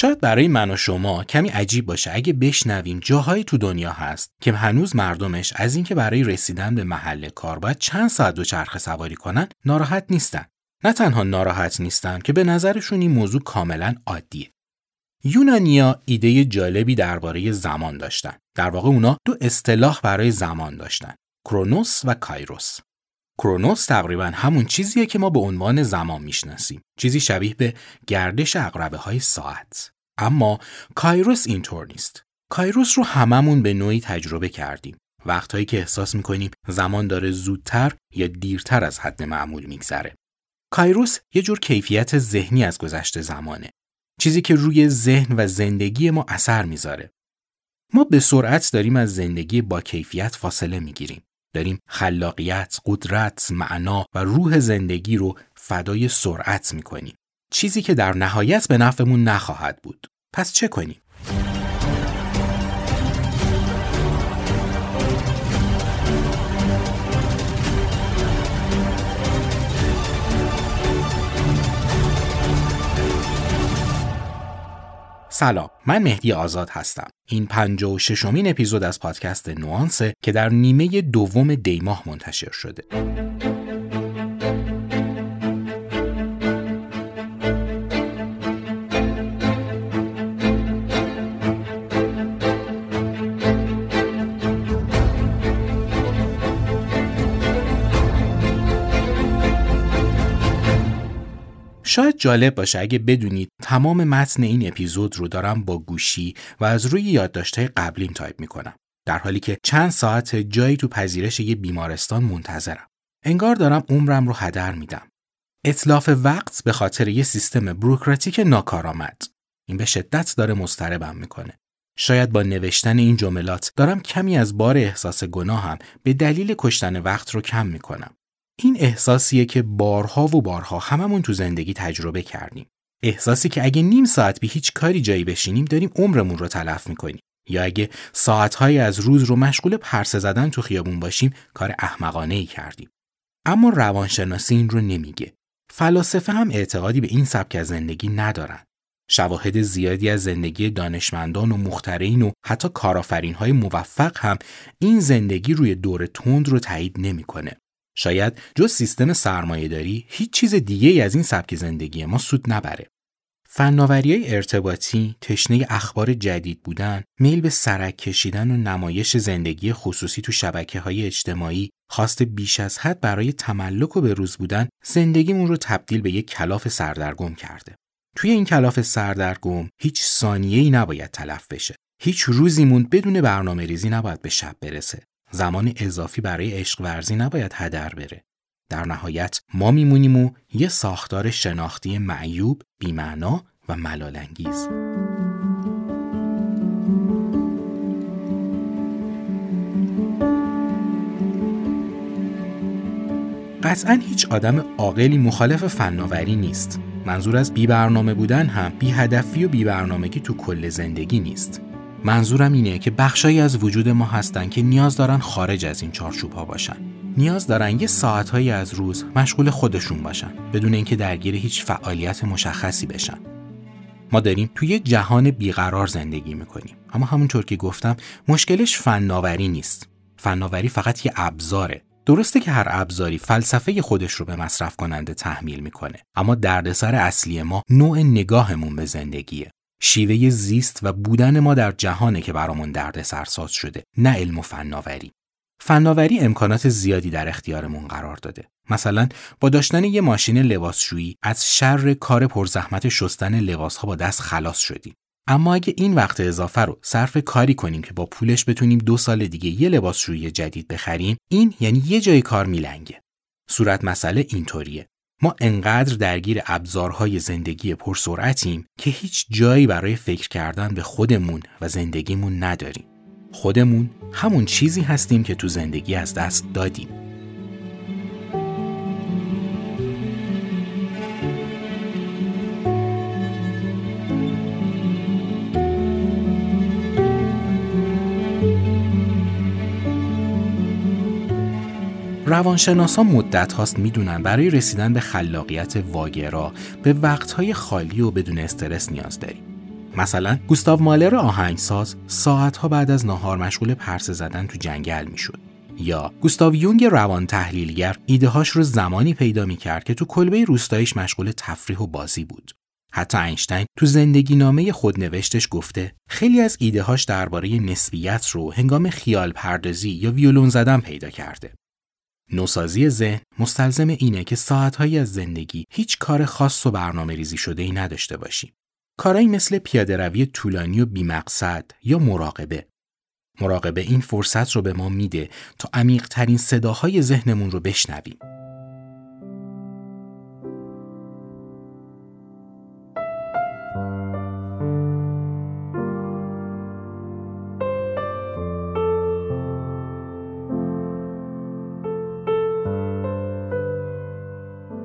شاید برای من و شما کمی عجیب باشه اگه بشنویم جاهایی تو دنیا هست که هنوز مردمش از اینکه برای رسیدن به محل کار باید چند ساعت دو چرخ سواری کنن ناراحت نیستن. نه تنها ناراحت نیستن که به نظرشون این موضوع کاملا عادیه. یونانیا ایده جالبی درباره زمان داشتن. در واقع اونا دو اصطلاح برای زمان داشتن. کرونوس و کایروس. کرونوس تقریبا همون چیزیه که ما به عنوان زمان می‌شناسیم. چیزی شبیه به گردش اقربه های ساعت. اما کایروس اینطور نیست. کایروس رو هممون به نوعی تجربه کردیم. وقتهایی که احساس می‌کنیم زمان داره زودتر یا دیرتر از حد معمول میگذره. کایروس یه جور کیفیت ذهنی از گذشته زمانه. چیزی که روی ذهن و زندگی ما اثر می‌ذاره. ما به سرعت داریم از زندگی با کیفیت فاصله می‌گیریم. داریم خلاقیت، قدرت، معنا و روح زندگی رو فدای سرعت می‌کنیم. چیزی که در نهایت به نفعمون نخواهد بود. پس چه کنیم؟ سلام من مهدی آزاد هستم. این پنج و ششمین اپیزود از پادکست نوانسه که در نیمه دوم دیماه منتشر شده. جالب باشه. اگه بدونید تمام متن این اپیزود رو دارم با گوشی و از روی یادداشت‌های قبلیم تایپ می‌کنم. در حالی که چند ساعت جایی تو پذیرش یه بیمارستان منتظرم. انگار دارم عمرم رو هدر میدم. اتلاف وقت به خاطر یه سیستم بروکراتیک ناکارآمد. این به شدت داره مضطربم می‌کنه. شاید با نوشتن این جملات دارم کمی از بار احساس گناهم به دلیل کشتن وقت رو کم می‌کنم. این احساسیه که بارها و بارها هممون تو زندگی تجربه کردیم. احساسی که اگه نیم ساعت به هیچ کاری جایی بشینیم داریم عمرمون رو تلف می‌کنیم. یا اگه ساعتهایی از روز رو مشغول پرسه زدن تو خیابون باشیم کار احمقانه ای کردیم. اما روانشناسی این رو نمیگه. فلاسفه هم اعتقادی به این سبک از زندگی ندارن. شواهد زیادی از زندگی دانشمندان و مخترین و حتی کارآفرین های موفق هم این زندگی روی دور تند رو تایید نمی‌کنه. شاید جز سیستم سرمایه داری هیچ چیز دیگه ای از این سبک زندگی ما سود نبره. فناوری ارتباطی، تشنه اخبار جدید بودن، میل به سرک کشیدن و نمایش زندگی خصوصی تو شبکه های اجتماعی، خواست بیش از حد برای تملک و بروز بودن، زندگیمون رو تبدیل به یک کلاف سردرگم کرده. توی این کلاف سردرگم هیچ ثانیه‌ای نباید تلف بشه. هیچ روزیمون بدون برنامه ریزی نباید به شب برسه. زمان اضافی برای عشق ورزی نباید هدر بره. در نهایت ما میمونیم و یه ساختار شناختی معیوب، بیمعنا و ملالانگیز. قطعا هیچ آدم عاقلی مخالف فناوری نیست. منظور از بی برنامه بودن هم بی هدفی و بی برنامگی تو کل زندگی نیست. منظورم اینه که بخشایی از وجود ما هستن که نیاز دارن خارج از این چارچوب ها باشن. نیاز دارن یه ساعتهایی از روز مشغول خودشون باشن بدون اینکه درگیر هیچ فعالیت مشخصی بشن. ما داریم توی جهان بیقرار زندگی می‌کنیم اما همونطور که گفتم مشکلش فناوری نیست. فناوری فقط یه ابزاره. درسته که هر ابزاری فلسفه خودش رو به مصرف کننده تحمیل می‌کنه اما دردسر اصلی ما نوع نگاهمون به زندگیه شیوه زیست و بودن ما در جهانه که برامون درد سرساز شده نه علم و فناوری. فناوری امکانات زیادی در اختیارمون قرار داده. مثلا با داشتن یه ماشین لباسشویی از شر کار پرزحمت شستن لباسها با دست خلاص شدیم. اما اگه این وقت اضافه رو صرف کاری کنیم که با پولش بتونیم دو سال دیگه یه لباسشویی جدید بخریم این یعنی یه جای کار میلنگه. صورت مسئله اینطوریه. ما انقدر درگیر ابزارهای زندگی پرسرعتیم که هیچ جایی برای فکر کردن به خودمون و زندگیمون نداریم. خودمون همون چیزی هستیم که تو زندگی از دست دادیم. روانشناسان مدت هاست می‌دونن برای رسیدن به خلاقیت واگرا به وقتهای خالی و بدون استرس نیاز داریم. مثلا گوستاو مالر آهنگساز ساعتها بعد از ناهار مشغول پرسه زدن تو جنگل می‌شد. یا گوستاو یونگ روان تحلیلگر ایدههاش رو زمانی پیدا می کرد که تو کلبه روستاییش مشغول تفریح و بازی بود. حتی اینشتین تو زندگی نامه خود نوشتش گفته خیلی از ایدههاش درباره نسبیت رو هنگام خیال پردازی یا ویولون زدن پیدا کرده. نوسازی ذهن مستلزم اینه که ساعتهایی از زندگی هیچ کار خاص و برنامه ریزی شده ای نداشته باشیم. کارهایی مثل پیاده روی طولانی و بیمقصد یا مراقبه. مراقبه این فرصت رو به ما میده تا عمیقترین صداهای ذهنمون رو بشنویم.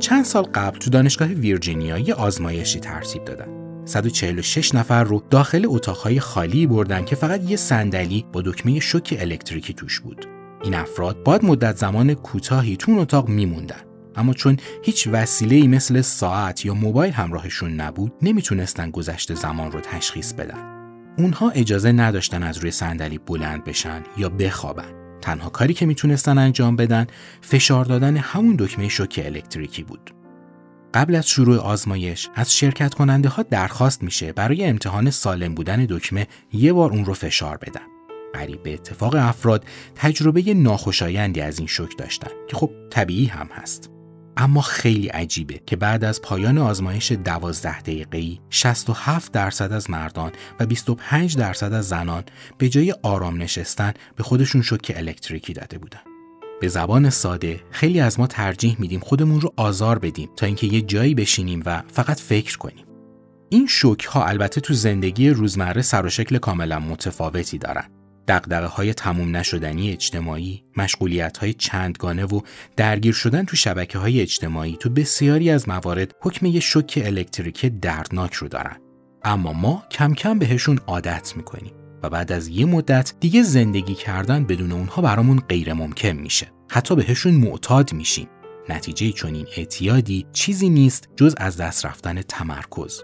چند سال قبل تو دانشگاه ویرجینیا یه آزمایشی ترتیب دادن. 146 نفر رو داخل اتاقهای خالی بردن که فقط یه صندلی با دکمه شوک الکتریکی توش بود. این افراد باید مدت زمان کوتاهی تو اتاق میموندن. اما چون هیچ وسیله مثل ساعت یا موبایل همراهشون نبود، نمی‌تونستن گذشته زمان رو تشخیص بدن. اونها اجازه نداشتن از روی صندلی بلند بشن یا بخوابن. تنها کاری که می‌تونستن انجام بدن فشار دادن همون دکمه شوک الکتریکی بود. قبل از شروع آزمایش از شرکت کننده ها درخواست میشه برای امتحان سالم بودن دکمه یه بار اون رو فشار بدن. قریب به اتفاق افراد تجربه ناخوشایندی از این شوک داشتن که خب طبیعی هم هست. اما خیلی عجیبه که بعد از پایان آزمایش 12 دقیقه‌ای 67 درصد از مردان و 25 درصد از زنان به جای آرام نشستن به خودشون شوک الکتریکی داده بودن. به زبان ساده خیلی از ما ترجیح میدیم خودمون رو آزار بدیم تا اینکه یه جایی بشینیم و فقط فکر کنیم. این شوک ها البته تو زندگی روزمره سر و شکل کاملا متفاوتی دارن. دقدقه های تموم نشدنی اجتماعی، مشغولیت های چندگانه و درگیر شدن تو شبکه های اجتماعی تو بسیاری از موارد حکم یه شوک الکتریکی دردناک رو دارن. اما ما کم کم بهشون عادت می‌کنیم و بعد از یه مدت دیگه زندگی کردن بدون اونها برامون غیر ممکن میشه. حتی بهشون معتاد میشیم. نتیجه چون این اعتیادی چیزی نیست جز از دست رفتن تمرکز.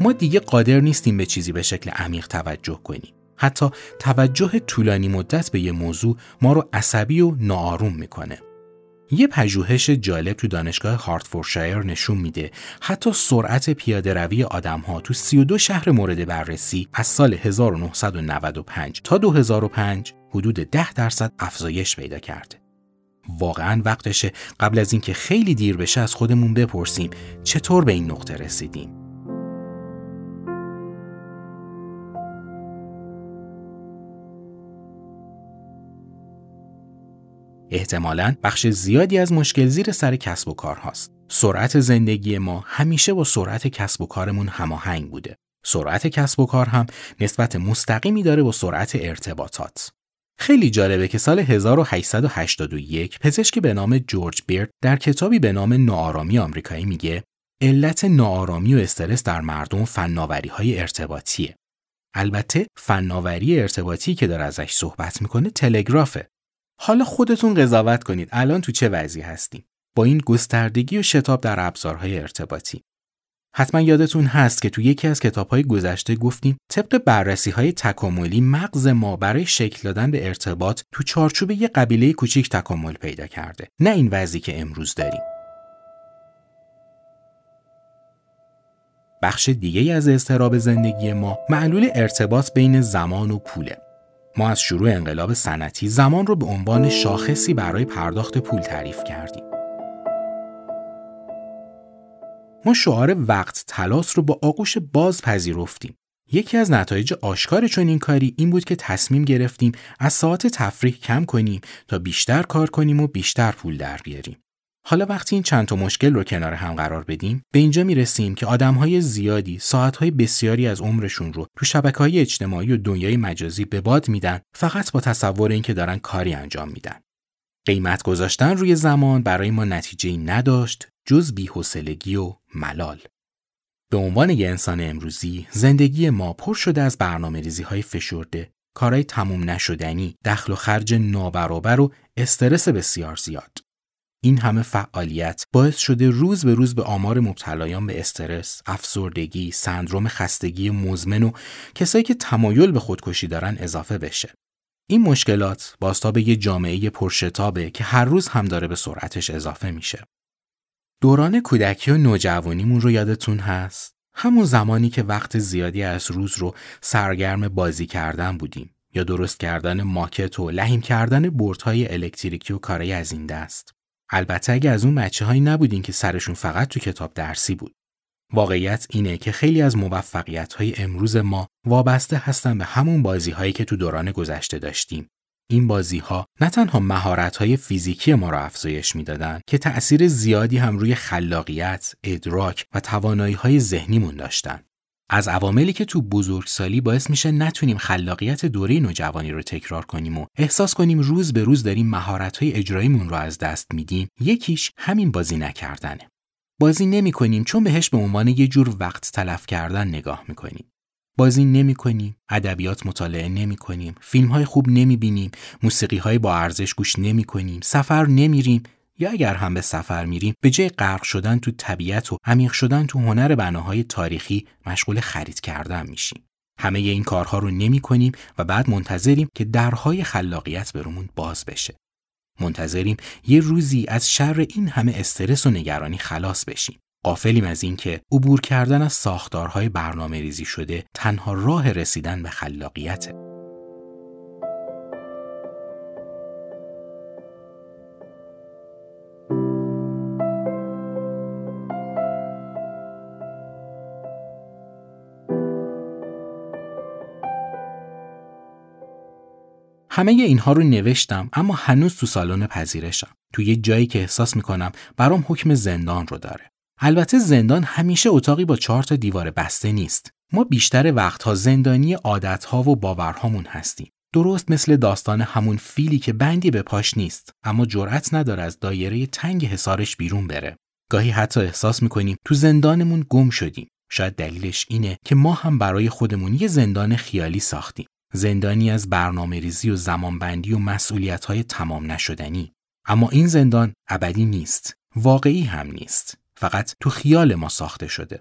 ما دیگه قادر نیستیم به چیزی به شکل عمیق توجه کنیم. حتی توجه طولانی مدت به یه موضوع ما رو عصبی و ناآروم می‌کنه. یه پژوهش جالب تو دانشگاه هارتفورشایر نشون میده حتی سرعت پیاده روی آدم ها تو 32 شهر مورد بررسی از سال 1995 تا 2005 حدود 10 درصد افزایش پیدا کرده. واقعا وقتشه قبل از اینکه خیلی دیر بشه از خودمون بپرسیم چطور به این نقطه رسیدیم. احتمالا بخش زیادی از مشکل زیر سر کسب و کار هاست. سرعت زندگی ما همیشه با سرعت کسب و کارمون هماهنگ بوده. سرعت کسب و کار هم نسبت مستقیمی داره با سرعت ارتباطات. خیلی جالبه که سال 1881 پزشکی به نام جورج بیرد در کتابی به نام ناآرامی آمریکایی میگه علت ناآرامی و استرس در مردم فناوری های ارتباطیه. البته فناوری ارتباطی که داره ازش صحبت می‌کنه تلگرافه حالا خودتون قضاوت کنید. الان تو چه وضعی هستیم؟ با این گستردگی و شتاب در ابزارهای ارتباطی. حتما یادتون هست که تو یکی از کتابهای گذشته گفتیم طبق بررسی های تکاملی مغز ما برای شکل دادن به ارتباط تو چارچوب یه قبیله کوچیک تکامل پیدا کرده. نه این وضعی که امروز داریم. بخش دیگه از اضطراب زندگی ما معلول ارتباط بین زمان و پوله. ما از شروع انقلاب صنعتی زمان رو به عنوان شاخصی برای پرداخت پول تعریف کردیم. ما شعار وقت تلاس رو با آغوش باز پذیرفتیم. یکی از نتایج آشکار چون این کاری این بود که تصمیم گرفتیم از ساعت تفریح کم کنیم تا بیشتر کار کنیم و بیشتر پول در بیاریم. حالا وقتی این چند تا مشکل رو کنار هم قرار بدیم به اینجا می‌رسیم که آدمهای زیادی ساعتهای بسیاری از عمرشون رو تو شبکه های اجتماعی و دنیای مجازی به باد میدن فقط با تصور اینکه دارن کاری انجام میدن. قیمت گذاشتن روی زمان برای ما نتیجه نداشت جز بیحسلگی و ملال. به عنوان یه انسان امروزی زندگی ما پر شده از برنامه ریزی های فشرده کارهای تموم نشدنی دخل و خرج نابرابر و استرس بسیار زیاد. این همه فعالیت باعث شده روز به روز به آمار مبتلایان به استرس، افسردگی، سندروم خستگی مزمن و کسایی که تمایل به خودکشی دارن اضافه بشه. این مشکلات بازتاب یه جامعه پرشتابه که هر روز هم داره به سرعتش اضافه میشه. دوران کودکی و نوجوانیمون رو یادتون هست؟ همون زمانی که وقت زیادی از روز رو سرگرم بازی کردن بودیم یا درست کردن ماکت و لحیم کردن بردهای الکتریکی و کارهای از این دست. البته اگه از اون بچه هایی نبودین که سرشون فقط تو کتاب درسی بود. واقعیت اینه که خیلی از موفقیت های امروز ما وابسته هستن به همون بازی هایی که تو دوران گذشته داشتیم. این بازی ها نه تنها مهارت های فیزیکی ما را افزایش می‌دادند که تأثیر زیادی هم روی خلاقیت، ادراک و توانایی های ذهنیمون داشتن. از عواملی که تو بزرگسالی باعث میشه نتونیم خلاقیت دوره نوجوانی رو تکرار کنیم و احساس کنیم روز به روز داریم مهارت‌های اجراییمون رو از دست میدیم یکیش همین بازی نکردنه. بازی نمی کنیم چون بهش به عنوان یه جور وقت تلف کردن نگاه می‌کنیم. بازی نمی کنیم، ادبیات مطالعه نمی کنیم، فیلم های خوب نمی بینیم، موسیقی های با ارزش گوش نمی کنیم، سفر نمیریم. یا اگر هم به سفر میریم به جای غرق شدن تو طبیعت و عمیق شدن تو هنر بناهای تاریخی مشغول خرید کردن میشیم. همه این کارها رو نمی کنیم و بعد منتظریم که درهای خلاقیت برامون باز بشه. منتظریم یه روزی از شر این همه استرس و نگرانی خلاص بشیم. قافلیم از اینکه عبور کردن از ساختارهای برنامه ریزی شده تنها راه رسیدن به خلاقیته. همه اینها رو نوشتم اما هنوز تو سالن پذیرشم. تو یه جایی که احساس می‌کنم برام حکم زندان رو داره. البته زندان همیشه اتاقی با چهار تا دیوار بسته نیست. ما بیشتر وقتها زندانی عادتها و باورهامون هستیم. درست مثل داستان همون فیلی که بندی به پاش نیست اما جرأت نداره از دایره تنگ حسارش بیرون بره. گاهی حتی احساس می‌کنیم تو زندانمون گم شدیم. شاید دلیلش اینه که ما هم برای خودمون یه زندان خیالی ساختیم. زندانی از برنامه ریزی و زمانبندی و مسئولیت های تمام نشدنی. اما این زندان ابدی نیست. واقعی هم نیست. فقط تو خیال ما ساخته شده.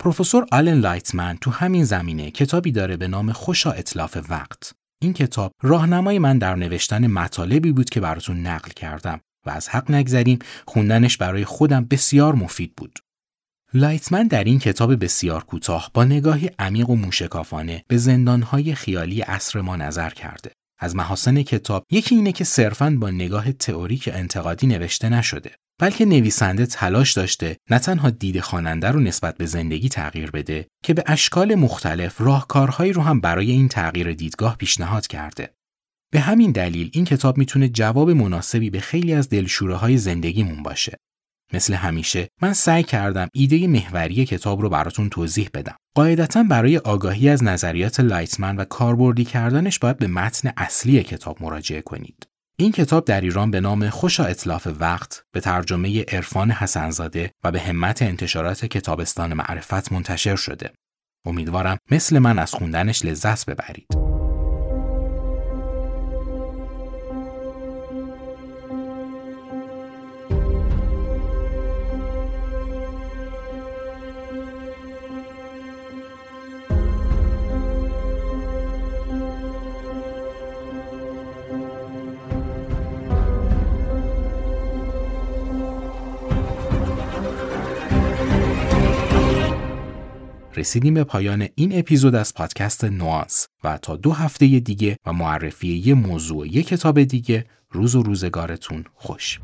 پروفسور آلن لایتمن تو همین زمینه کتابی داره به نام خوشا اطلاف وقت. این کتاب راهنمای من در نوشتن مطالبی بود که براتون نقل کردم و از حق نگذریم خوندنش برای خودم بسیار مفید بود. لایتمن در این کتاب بسیار کوتاه با نگاهی عمیق و موشکافانه به زندانهای خیالی عصر ما نظر کرده. از محاسن کتاب یکی اینه که صرفاً با نگاه تئوریک انتقادی نوشته نشده بلکه نویسنده تلاش داشته نه تنها دید خواننده رو نسبت به زندگی تغییر بده که به اشکال مختلف راهکارهایی رو هم برای این تغییر دیدگاه پیشنهاد کرده. به همین دلیل این کتاب می‌تونه جواب مناسبی به خیلی از دلشوره های زندگیمون باشه. مثل همیشه من سعی کردم ایده محوری کتاب رو براتون توضیح بدم. قاعدتا برای آگاهی از نظریات لایتمن و کاربردی کردنش باید به متن اصلی کتاب مراجعه کنید. این کتاب در ایران به نام خوشا اطلاف وقت به ترجمه عرفان حسنزاده و به همت انتشارات کتابستان معرفت منتشر شده. امیدوارم مثل من از خوندنش لذت ببرید. رسیدیم به پایان این اپیزود از پادکست نوانس و تا دو هفته دیگه و معرفی یه موضوع یه کتاب دیگه. روز و روزگارتون خوش.